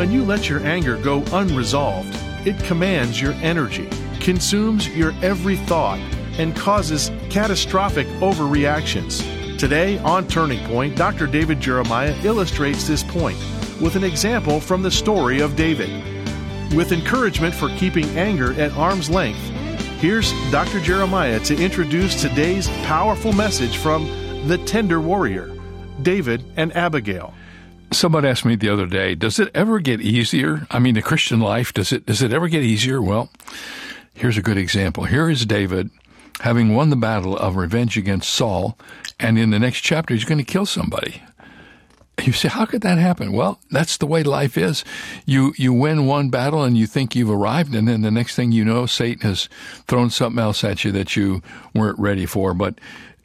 When you let your anger go unresolved, it commands your energy, consumes your every thought, and causes catastrophic overreactions. Today on Turning Point, Dr. David Jeremiah illustrates this point with an example from the story of David. With encouragement for keeping anger at arm's length, here's Dr. Jeremiah to introduce today's powerful message from the tender warrior, David and Abigail. Someone asked me the other day, does it ever get easier? I mean, the Christian life, does it, does it ever get easier? Well, here's a good example. Here is David having won the battle of revenge against Saul, and in the next chapter, he's going to kill somebody. You say, how could that happen? Well, that's the way life is. You you win one battle and you think you've arrived, and then the next thing you know, Satan has thrown something else at you that you weren't ready for. But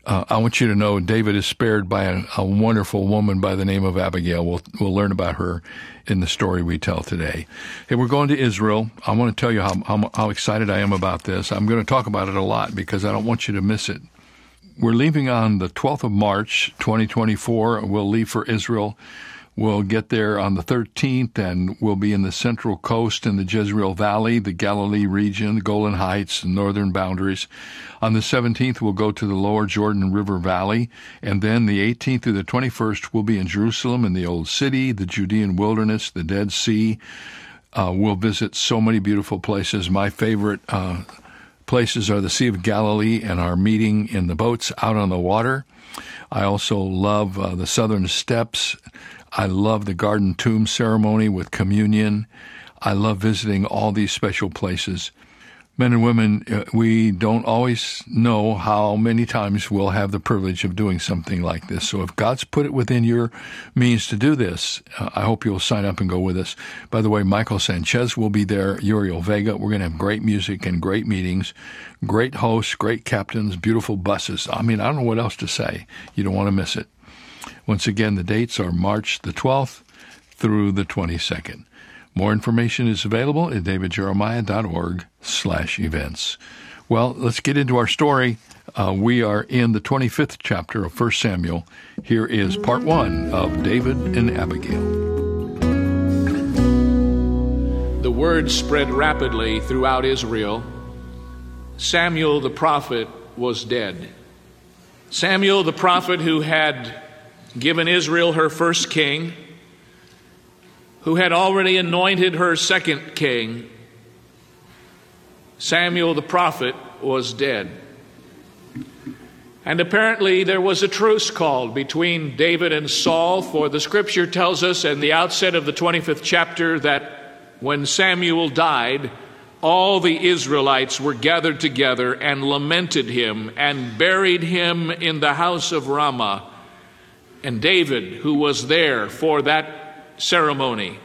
uh, I want you to know David is spared by a, a, wonderful woman by the name of Abigail. We'll, we'll learn about her in the story we tell today. Hey, we're going to Israel. I want to tell you how, how, how excited I am about this. I'm going to talk about it a lot because I don't want you to miss it. We're leaving on the 12th of March, 2024. We'll leave for Israel. We'll get there on the 13th and we'll be in the central coast in the Jezreel Valley, the Galilee region, the Golan Heights, the northern boundaries. On the 17th, we'll go to the lower Jordan River Valley. And then the 18th through the 21st, we'll be in Jerusalem in the Old City, the Judean wilderness, the Dead Sea. Uh, we'll visit so many beautiful places. My favorite uh, places are the Sea of Galilee and our meeting in the boats out on the water. I also love uh, the southern steps I love the garden tomb ceremony with communion. I love visiting all these special places. Men and women, uh, we don't always know how many times we'll have the privilege of doing something like this. So if God's put it within your means to do this, uh, I hope you'll sign up and go with us. By the way, Michael Sanchez will be there, Uriel Vega. We're going to have great music and great meetings, great hosts, great captains, beautiful buses. I mean, I don't know what else to say. You don't want to miss it. Once again, the dates are March the 12th through the 22nd. More information is available at davidjeremiah.org slash events. Well, let's get into our story. Uh, we are in the 25th chapter of 1 Samuel. Here is part one of David and Abigail. The word spread rapidly throughout Israel. Samuel the prophet was dead. Samuel the prophet, who had given Israel her first king, who had already anointed her second king, Samuel the prophet was dead. And apparently there was a truce called between David and Saul, for the scripture tells us in the outset of the 25th chapter that when Samuel died, all the Israelites were gathered together and lamented him and buried him in the house of Ramah and David, who was there for that ceremony,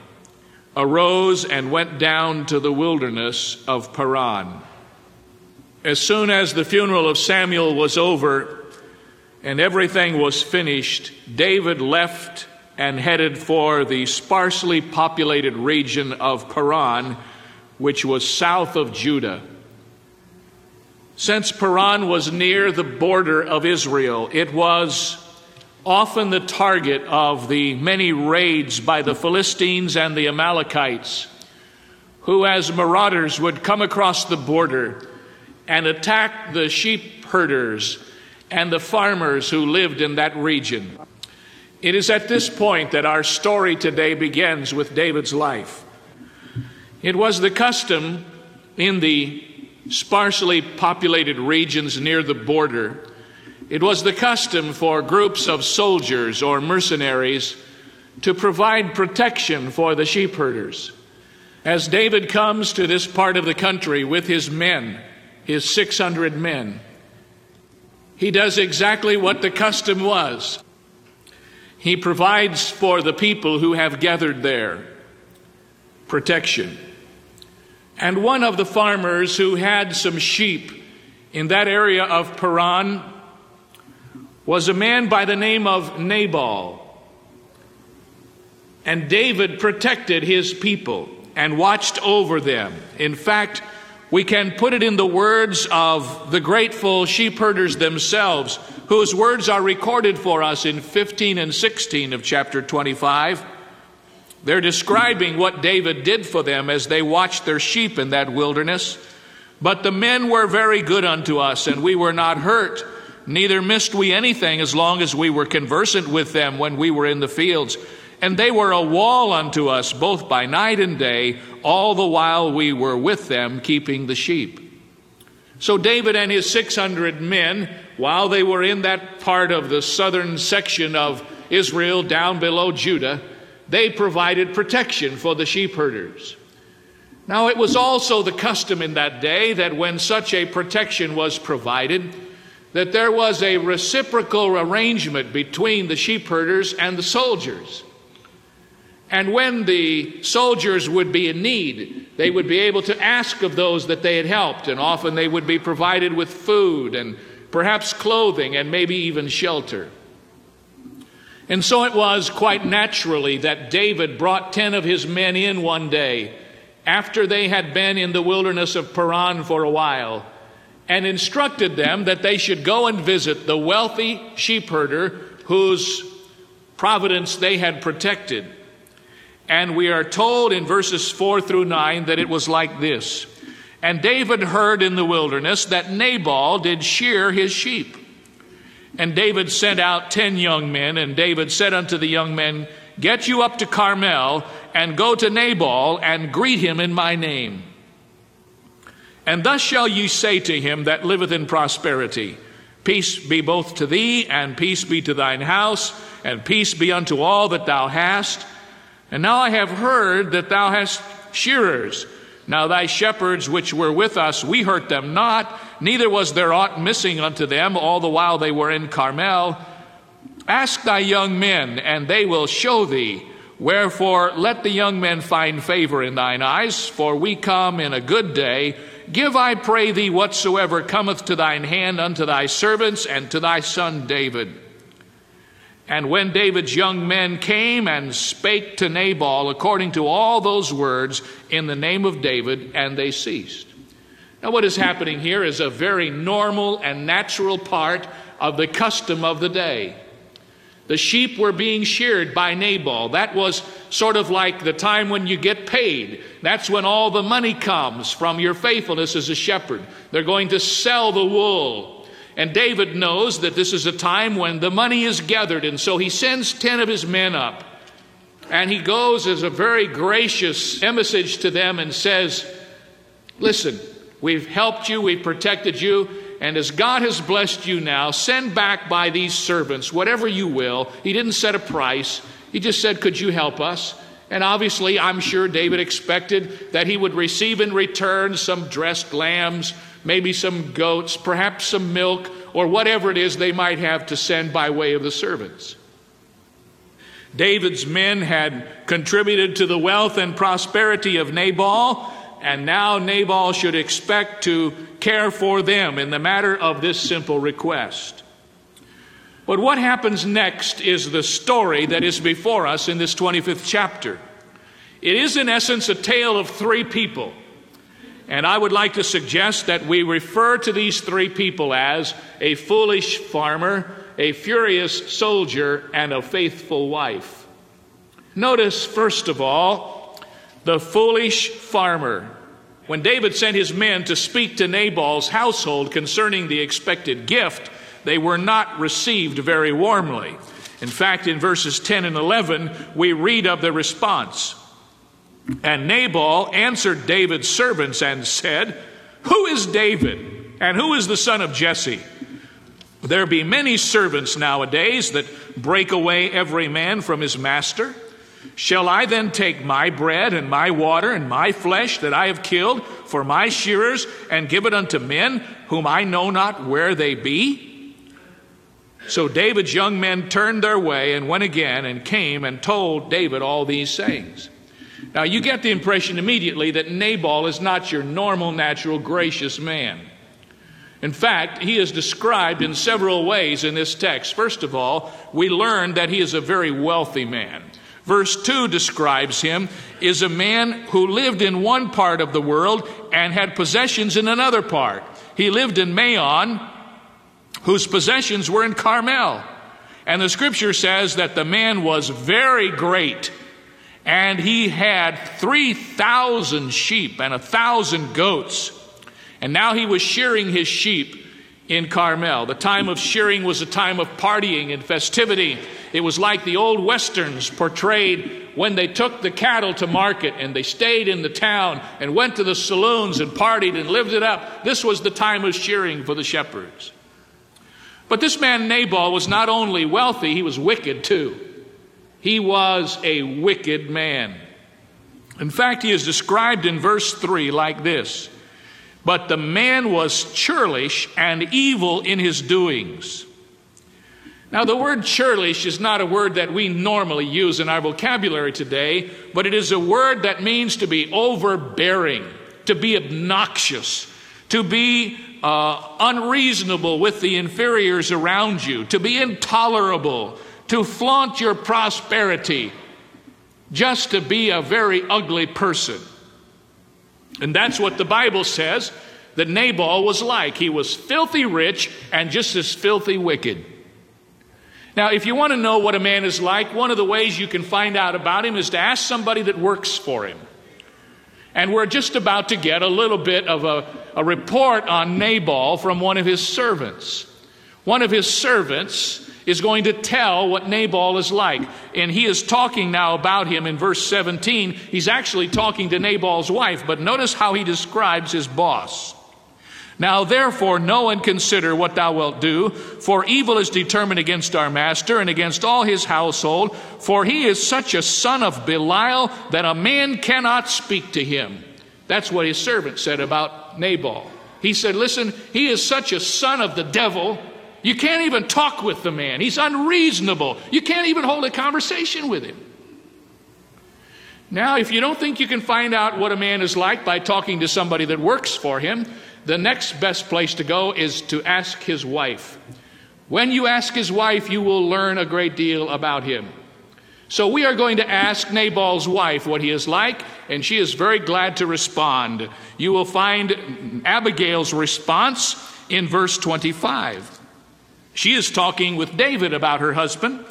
arose and went down to the wilderness of Paran. As soon as the funeral of Samuel was over and everything was finished, David left and headed for the sparsely populated region of Paran, which was south of Judah. Since Paran was near the border of Israel, it was often the target of the many raids by the Philistines and the Amalekites, who, as marauders, would come across the border and attack the sheep herders and the farmers who lived in that region. It is at this point that our story today begins with David's life. It was the custom in the sparsely populated regions near the border it was the custom for groups of soldiers or mercenaries to provide protection for the sheep herders. As David comes to this part of the country with his men, his 600 men, he does exactly what the custom was. He provides for the people who have gathered there protection. And one of the farmers who had some sheep in that area of Paran was a man by the name of Nabal. And David protected his people and watched over them. In fact, we can put it in the words of the grateful sheep herders themselves, whose words are recorded for us in 15 and 16 of chapter 25. They're describing what David did for them as they watched their sheep in that wilderness. But the men were very good unto us, and we were not hurt, neither missed we anything as long as we were conversant with them when we were in the fields. And they were a wall unto us, both by night and day, all the while we were with them, keeping the sheep. So David and his 600 men, while they were in that part of the southern section of Israel down below Judah, they provided protection for the sheep herders. Now, it was also the custom in that day that when such a protection was provided, that there was a reciprocal arrangement between the sheep herders and the soldiers. And when the soldiers would be in need, they would be able to ask of those that they had helped, and often they would be provided with food and perhaps clothing and maybe even shelter. And so it was quite naturally that David brought ten of his men in one day after they had been in the wilderness of Paran for a while and instructed them that they should go and visit the wealthy sheepherder whose providence they had protected. And we are told in verses 4 through 9 that it was like this And David heard in the wilderness that Nabal did shear his sheep. And David sent out ten young men, and David said unto the young men, Get you up to Carmel, and go to Nabal, and greet him in my name. And thus shall ye say to him that liveth in prosperity, Peace be both to thee, and peace be to thine house, and peace be unto all that thou hast. And now I have heard that thou hast shearers. Now thy shepherds which were with us, we hurt them not, neither was there aught missing unto them all the while they were in Carmel. Ask thy young men, and they will show thee. Wherefore let the young men find favor in thine eyes, for we come in a good day. Give, I pray thee, whatsoever cometh to thine hand unto thy servants and to thy son David. And when David's young men came and spake to Nabal according to all those words in the name of David, and they ceased. Now, what is happening here is a very normal and natural part of the custom of the day. The sheep were being sheared by Nabal. That was sort of like the time when you get paid. That's when all the money comes from your faithfulness as a shepherd. They're going to sell the wool and David knows that this is a time when the money is gathered, and so he sends 10 of his men up. And he goes as a very gracious emissage to them and says, Listen, we've helped you, we've protected you, and as God has blessed you now, send back by these servants whatever you will. He didn't set a price, he just said, Could you help us? And obviously, I'm sure David expected that he would receive in return some dressed lambs maybe some goats, perhaps some milk, or whatever it is they might have to send by way of the servants. David's men had contributed to the wealth and prosperity of Nabal, and now Nabal should expect to care for them in the matter of this simple request. But what happens next is the story that is before us in this 25th chapter. It is, in essence, a tale of three people and I would like to suggest that we refer to these three people as a foolish farmer, a furious soldier, and a faithful wife. Notice, first of all, the foolish farmer. When David sent his men to speak to Nabal's household concerning the expected gift, they were not received very warmly. In fact, in verses 10 and 11, we read of the response. And Nabal answered David's servants and said, Who is David? And who is the son of Jesse? There be many servants nowadays that break away every man from his master. Shall I then take my bread and my water and my flesh that I have killed for my shearers and give it unto men whom I know not where they be? So David's young men turned their way and went again and came and told David all these sayings. Now, you get the impression immediately that Nabal is not your normal, natural, gracious man. In fact, he is described in several ways in this text. First of all, we learn that he is a very wealthy man. Verse 2 describes him is a man who lived in one part of the world and had possessions in another part. He lived in Maon, whose possessions were in Carmel. And the scripture says that the man was very great and he had 3,000 sheep and a thousand goats. And now he was shearing his sheep in Carmel. The time of shearing was a time of partying and festivity. It was like the old westerns portrayed when they took the cattle to market and they stayed in the town and went to the saloons and partied and lived it up. This was the time of shearing for the shepherds. But this man Nabal was not only wealthy, he was wicked too. He was a wicked man. In fact, he is described in verse 3 like this But the man was churlish and evil in his doings. Now, the word churlish is not a word that we normally use in our vocabulary today, but it is a word that means to be overbearing, to be obnoxious, to be uh, unreasonable with the inferiors around you, to be intolerable, to flaunt your prosperity, just to be a very ugly person. And that's what the Bible says that Nabal was like. He was filthy rich and just as filthy wicked. Now, if you want to know what a man is like, one of the ways you can find out about him is to ask somebody that works for him. And we're just about to get a little bit of a, a report on Nabal from one of his servants. One of his servants is going to tell what Nabal is like. And he is talking now about him in verse 17. He's actually talking to Nabal's wife, but notice how he describes his boss. Now therefore know and consider what thou wilt do, for evil is determined against our master and against all his household, for he is such a son of Belial that a man cannot speak to him. That's what his servant said about Nabal. He said, Listen, he is such a son of the devil you can't even talk with the man. He's unreasonable. You can't even hold a conversation with him. Now, if you don't think you can find out what a man is like by talking to somebody that works for him, the next best place to go is to ask his wife. When you ask his wife, you will learn a great deal about him. So we are going to ask Nabal's wife what he is like, and she is very glad to respond. You will find Abigail's response in verse 25. She is talking with David about her husband,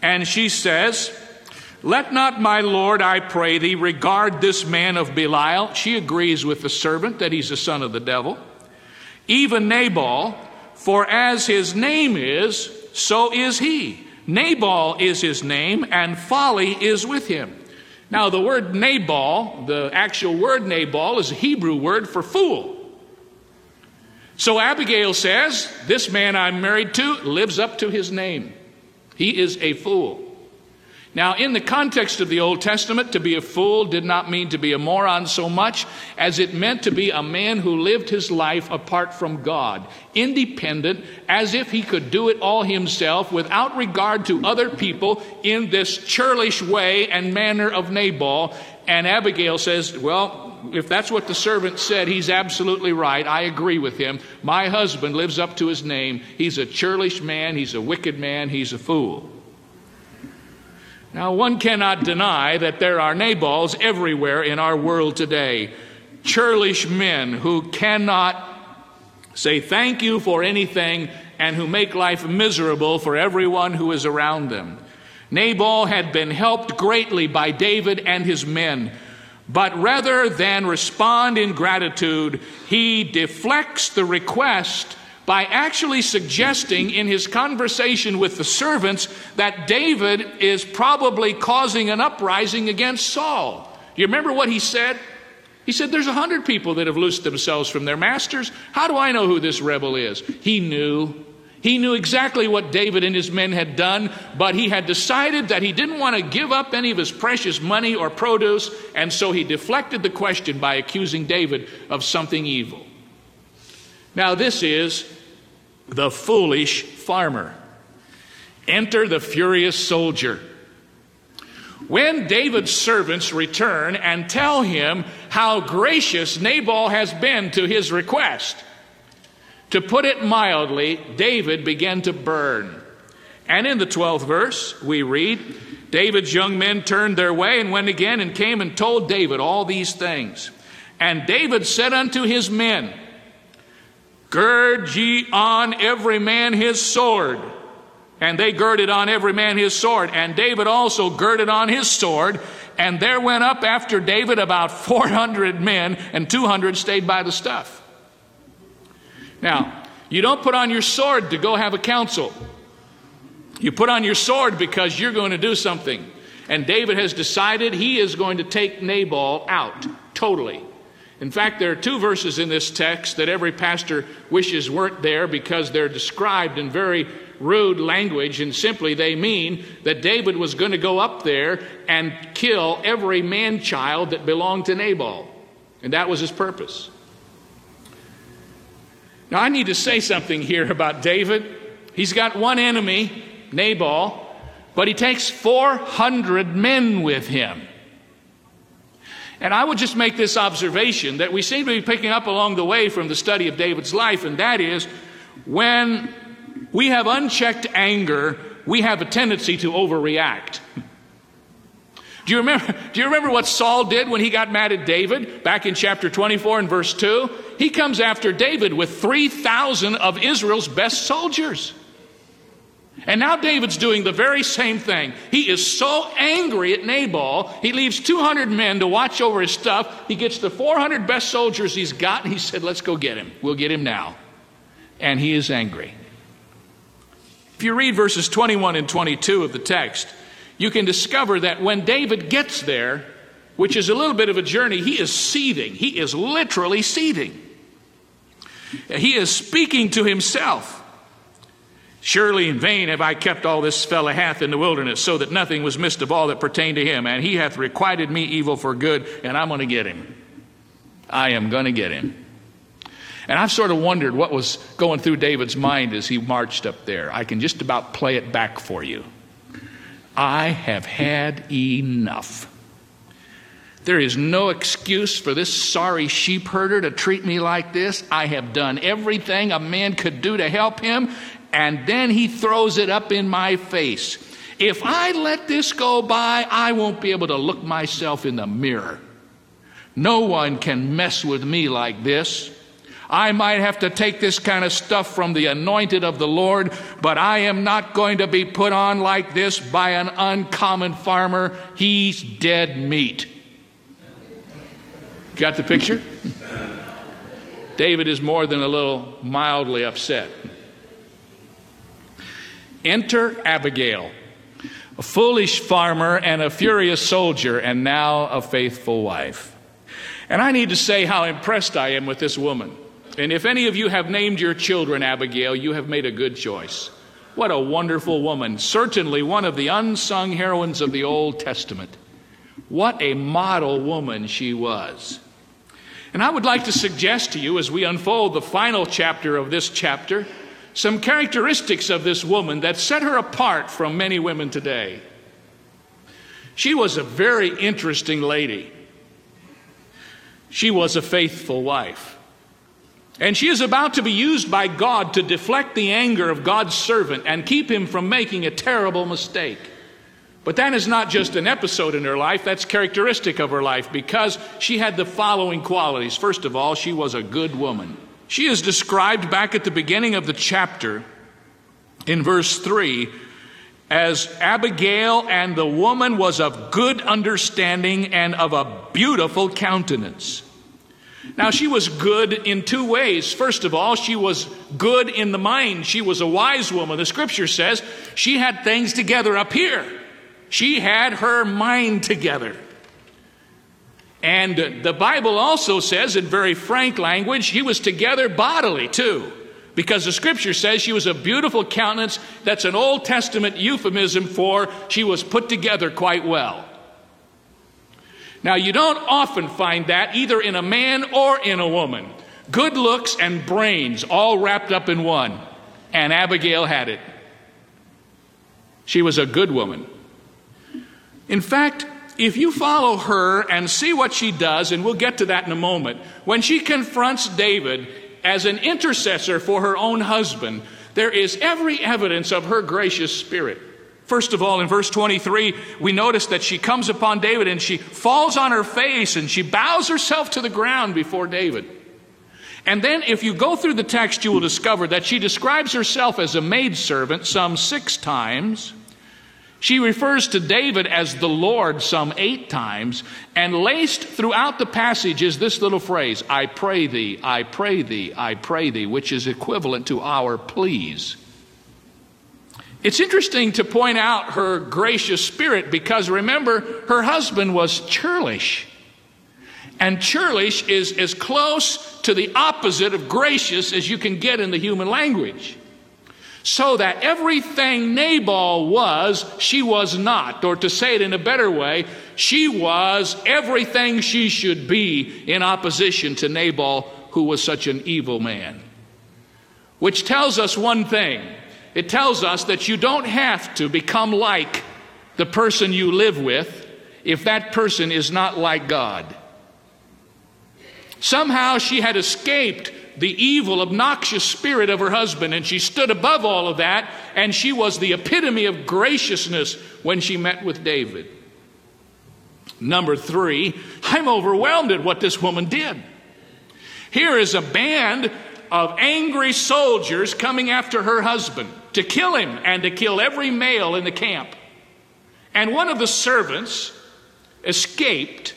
and she says, Let not my Lord, I pray thee, regard this man of Belial. She agrees with the servant that he's a son of the devil. Even Nabal, for as his name is, so is he. Nabal is his name, and folly is with him. Now, the word Nabal, the actual word Nabal, is a Hebrew word for fool. So Abigail says, This man I'm married to lives up to his name. He is a fool. Now, in the context of the Old Testament, to be a fool did not mean to be a moron so much as it meant to be a man who lived his life apart from God, independent, as if he could do it all himself without regard to other people in this churlish way and manner of Nabal. And Abigail says, Well, if that's what the servant said, he's absolutely right. I agree with him. My husband lives up to his name. He's a churlish man, he's a wicked man, he's a fool. Now, one cannot deny that there are Nabals everywhere in our world today. Churlish men who cannot say thank you for anything and who make life miserable for everyone who is around them. Nabal had been helped greatly by David and his men but rather than respond in gratitude, he deflects the request by actually suggesting in his conversation with the servants that David is probably causing an uprising against Saul. Do you remember what he said? He said, There's a hundred people that have loosed themselves from their masters. How do I know who this rebel is? He knew. He knew exactly what David and his men had done, but he had decided that he didn't want to give up any of his precious money or produce, and so he deflected the question by accusing David of something evil. Now, this is the foolish farmer. Enter the furious soldier. When David's servants return and tell him how gracious Nabal has been to his request, to put it mildly, David began to burn. And in the 12th verse, we read David's young men turned their way and went again and came and told David all these things. And David said unto his men, Gird ye on every man his sword. And they girded on every man his sword. And David also girded on his sword. And there went up after David about 400 men, and 200 stayed by the stuff. Now, you don't put on your sword to go have a council. You put on your sword because you're going to do something. And David has decided he is going to take Nabal out totally. In fact, there are two verses in this text that every pastor wishes weren't there because they're described in very rude language, and simply they mean that David was going to go up there and kill every man child that belonged to Nabal. And that was his purpose. Now, I need to say something here about David. He's got one enemy, Nabal, but he takes 400 men with him. And I would just make this observation that we seem to be picking up along the way from the study of David's life, and that is when we have unchecked anger, we have a tendency to overreact. Do you remember, do you remember what Saul did when he got mad at David back in chapter 24 and verse 2? He comes after David with 3,000 of Israel's best soldiers. And now David's doing the very same thing. He is so angry at Nabal, he leaves 200 men to watch over his stuff. He gets the 400 best soldiers he's got, and he said, Let's go get him. We'll get him now. And he is angry. If you read verses 21 and 22 of the text, you can discover that when David gets there, which is a little bit of a journey, he is seething. He is literally seething. He is speaking to himself. Surely in vain have I kept all this fellow hath in the wilderness, so that nothing was missed of all that pertained to him. And he hath requited me evil for good, and I'm going to get him. I am going to get him. And I've sort of wondered what was going through David's mind as he marched up there. I can just about play it back for you. I have had enough. There is no excuse for this sorry sheep herder to treat me like this. I have done everything a man could do to help him, and then he throws it up in my face. If I let this go by, I won't be able to look myself in the mirror. No one can mess with me like this. I might have to take this kind of stuff from the anointed of the Lord, but I am not going to be put on like this by an uncommon farmer. He's dead meat. Got the picture? David is more than a little mildly upset. Enter Abigail, a foolish farmer and a furious soldier, and now a faithful wife. And I need to say how impressed I am with this woman. And if any of you have named your children Abigail, you have made a good choice. What a wonderful woman. Certainly one of the unsung heroines of the Old Testament. What a model woman she was. And I would like to suggest to you as we unfold the final chapter of this chapter some characteristics of this woman that set her apart from many women today. She was a very interesting lady. She was a faithful wife. And she is about to be used by God to deflect the anger of God's servant and keep him from making a terrible mistake. But that is not just an episode in her life, that's characteristic of her life because she had the following qualities. First of all, she was a good woman. She is described back at the beginning of the chapter in verse 3 as Abigail, and the woman was of good understanding and of a beautiful countenance. Now, she was good in two ways. First of all, she was good in the mind. She was a wise woman. The scripture says she had things together up here, she had her mind together. And the Bible also says, in very frank language, she was together bodily too. Because the scripture says she was a beautiful countenance. That's an Old Testament euphemism for she was put together quite well. Now, you don't often find that either in a man or in a woman. Good looks and brains all wrapped up in one. And Abigail had it. She was a good woman. In fact, if you follow her and see what she does, and we'll get to that in a moment, when she confronts David as an intercessor for her own husband, there is every evidence of her gracious spirit. First of all, in verse 23, we notice that she comes upon David and she falls on her face and she bows herself to the ground before David. And then, if you go through the text, you will discover that she describes herself as a maidservant some six times. She refers to David as the Lord some eight times, and laced throughout the passage is this little phrase I pray thee, I pray thee, I pray thee, which is equivalent to our please. It's interesting to point out her gracious spirit because remember, her husband was churlish. And churlish is as close to the opposite of gracious as you can get in the human language. So that everything Nabal was, she was not. Or to say it in a better way, she was everything she should be in opposition to Nabal, who was such an evil man. Which tells us one thing it tells us that you don't have to become like the person you live with if that person is not like God. Somehow she had escaped the evil, obnoxious spirit of her husband, and she stood above all of that, and she was the epitome of graciousness when she met with David. Number three, I'm overwhelmed at what this woman did. Here is a band of angry soldiers coming after her husband to kill him and to kill every male in the camp. And one of the servants escaped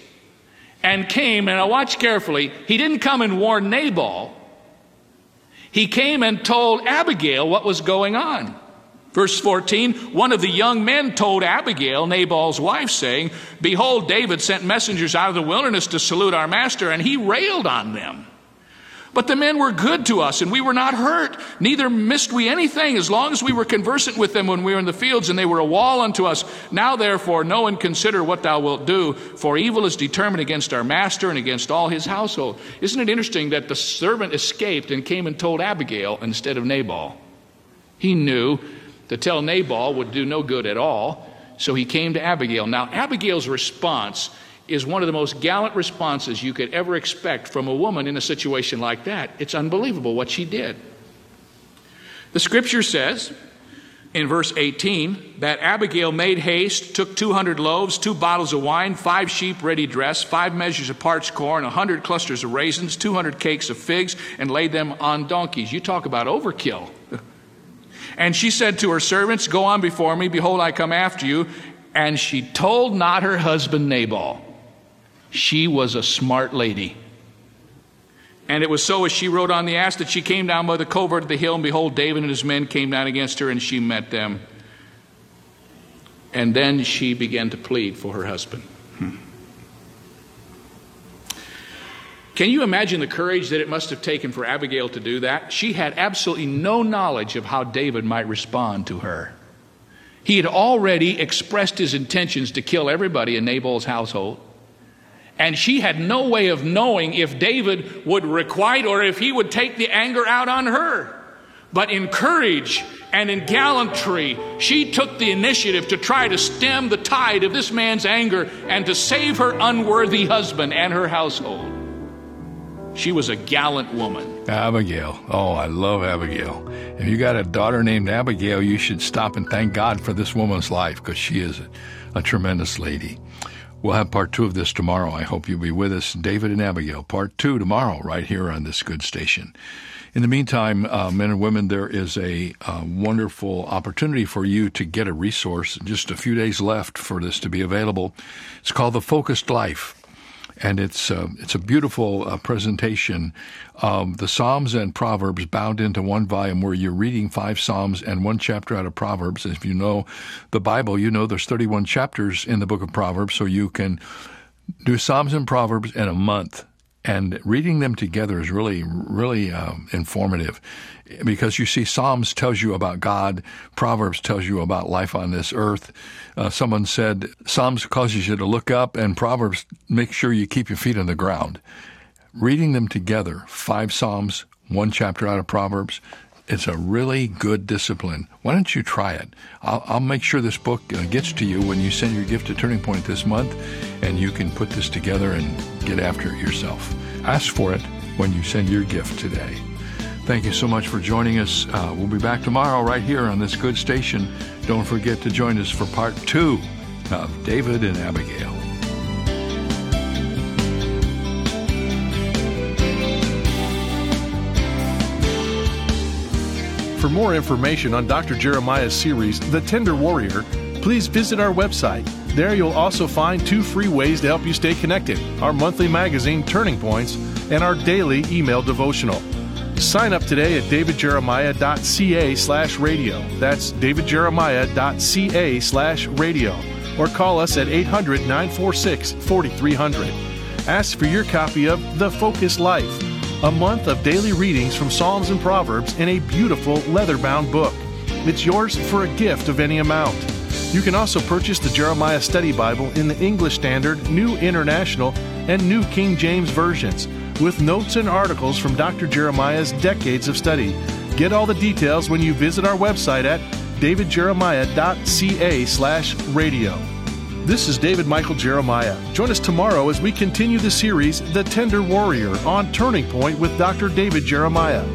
and came, and I watch carefully, he didn't come and warn Nabal. He came and told Abigail what was going on. Verse 14, one of the young men told Abigail, Nabal's wife, saying, Behold, David sent messengers out of the wilderness to salute our master, and he railed on them. But the men were good to us, and we were not hurt, neither missed we anything, as long as we were conversant with them when we were in the fields, and they were a wall unto us. Now therefore know and consider what thou wilt do, for evil is determined against our master and against all his household. Isn't it interesting that the servant escaped and came and told Abigail instead of Nabal? He knew to tell Nabal would do no good at all, so he came to Abigail. Now, Abigail's response is one of the most gallant responses you could ever expect from a woman in a situation like that. It's unbelievable what she did. The scripture says in verse 18 that Abigail made haste, took 200 loaves, two bottles of wine, five sheep ready dressed, five measures of parched corn, a 100 clusters of raisins, 200 cakes of figs, and laid them on donkeys. You talk about overkill. And she said to her servants, Go on before me, behold, I come after you. And she told not her husband Nabal. She was a smart lady. And it was so as she rode on the ass that she came down by the covert of the hill, and behold, David and his men came down against her, and she met them. And then she began to plead for her husband. Hmm. Can you imagine the courage that it must have taken for Abigail to do that? She had absolutely no knowledge of how David might respond to her. He had already expressed his intentions to kill everybody in Nabal's household. And she had no way of knowing if David would requite or if he would take the anger out on her. But in courage and in gallantry, she took the initiative to try to stem the tide of this man's anger and to save her unworthy husband and her household. She was a gallant woman. Abigail. Oh, I love Abigail. If you got a daughter named Abigail, you should stop and thank God for this woman's life because she is a, a tremendous lady. We'll have part two of this tomorrow. I hope you'll be with us. David and Abigail, part two tomorrow, right here on this good station. In the meantime, uh, men and women, there is a uh, wonderful opportunity for you to get a resource. Just a few days left for this to be available. It's called The Focused Life and it's uh, it's a beautiful uh, presentation of the Psalms and Proverbs bound into one volume, where you're reading five Psalms and one chapter out of Proverbs. If you know the Bible, you know there's 31 chapters in the book of Proverbs, so you can do Psalms and Proverbs in a month and reading them together is really, really uh, informative because you see, Psalms tells you about God, Proverbs tells you about life on this earth. Uh, someone said Psalms causes you to look up, and Proverbs make sure you keep your feet on the ground. Reading them together, five Psalms, one chapter out of Proverbs, it's a really good discipline. Why don't you try it? I'll, I'll make sure this book uh, gets to you when you send your gift to Turning Point this month, and you can put this together and get after it yourself. Ask for it when you send your gift today. Thank you so much for joining us. Uh, we'll be back tomorrow right here on this good station. Don't forget to join us for part two of David and Abigail. For more information on Dr. Jeremiah's series, The Tender Warrior, please visit our website. There you'll also find two free ways to help you stay connected our monthly magazine, Turning Points, and our daily email devotional. Sign up today at davidjeremiah.ca slash radio. That's davidjeremiah.ca slash radio. Or call us at 800 946 4300. Ask for your copy of The Focus Life, a month of daily readings from Psalms and Proverbs in a beautiful leather bound book. It's yours for a gift of any amount. You can also purchase the Jeremiah Study Bible in the English Standard, New International, and New King James versions, with notes and articles from Dr. Jeremiah's decades of study. Get all the details when you visit our website at davidjeremiah.ca slash radio. This is David Michael Jeremiah. Join us tomorrow as we continue the series The Tender Warrior on Turning Point with Dr. David Jeremiah.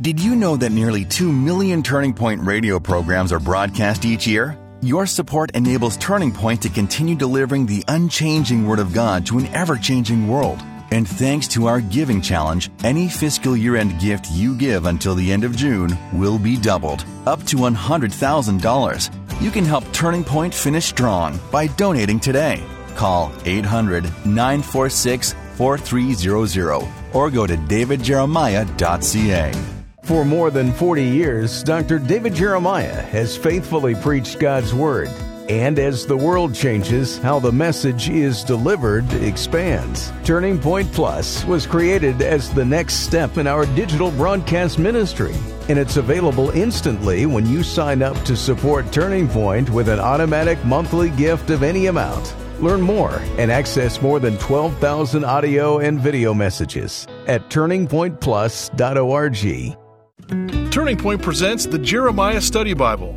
Did you know that nearly 2 million Turning Point radio programs are broadcast each year? Your support enables Turning Point to continue delivering the unchanging Word of God to an ever changing world. And thanks to our giving challenge, any fiscal year end gift you give until the end of June will be doubled, up to $100,000. You can help Turning Point finish strong by donating today. Call 800 946 4300 or go to davidjeremiah.ca. For more than 40 years, Dr. David Jeremiah has faithfully preached God's Word. And as the world changes, how the message is delivered expands. Turning Point Plus was created as the next step in our digital broadcast ministry. And it's available instantly when you sign up to support Turning Point with an automatic monthly gift of any amount. Learn more and access more than 12,000 audio and video messages at turningpointplus.org. Turning Point presents the Jeremiah Study Bible.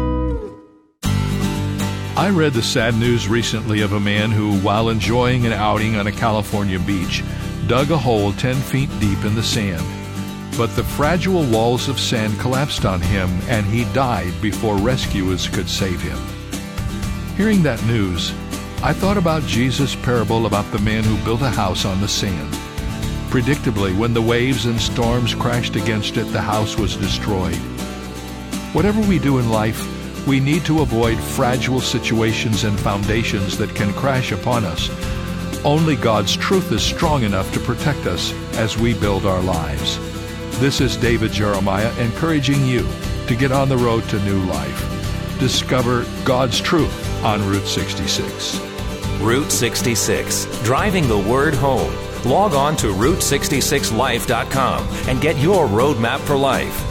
I read the sad news recently of a man who, while enjoying an outing on a California beach, dug a hole 10 feet deep in the sand. But the fragile walls of sand collapsed on him and he died before rescuers could save him. Hearing that news, I thought about Jesus' parable about the man who built a house on the sand. Predictably, when the waves and storms crashed against it, the house was destroyed. Whatever we do in life, we need to avoid fragile situations and foundations that can crash upon us. Only God's truth is strong enough to protect us as we build our lives. This is David Jeremiah encouraging you to get on the road to new life. Discover God's truth on Route 66. Route 66, driving the word home. Log on to Route66Life.com and get your roadmap for life.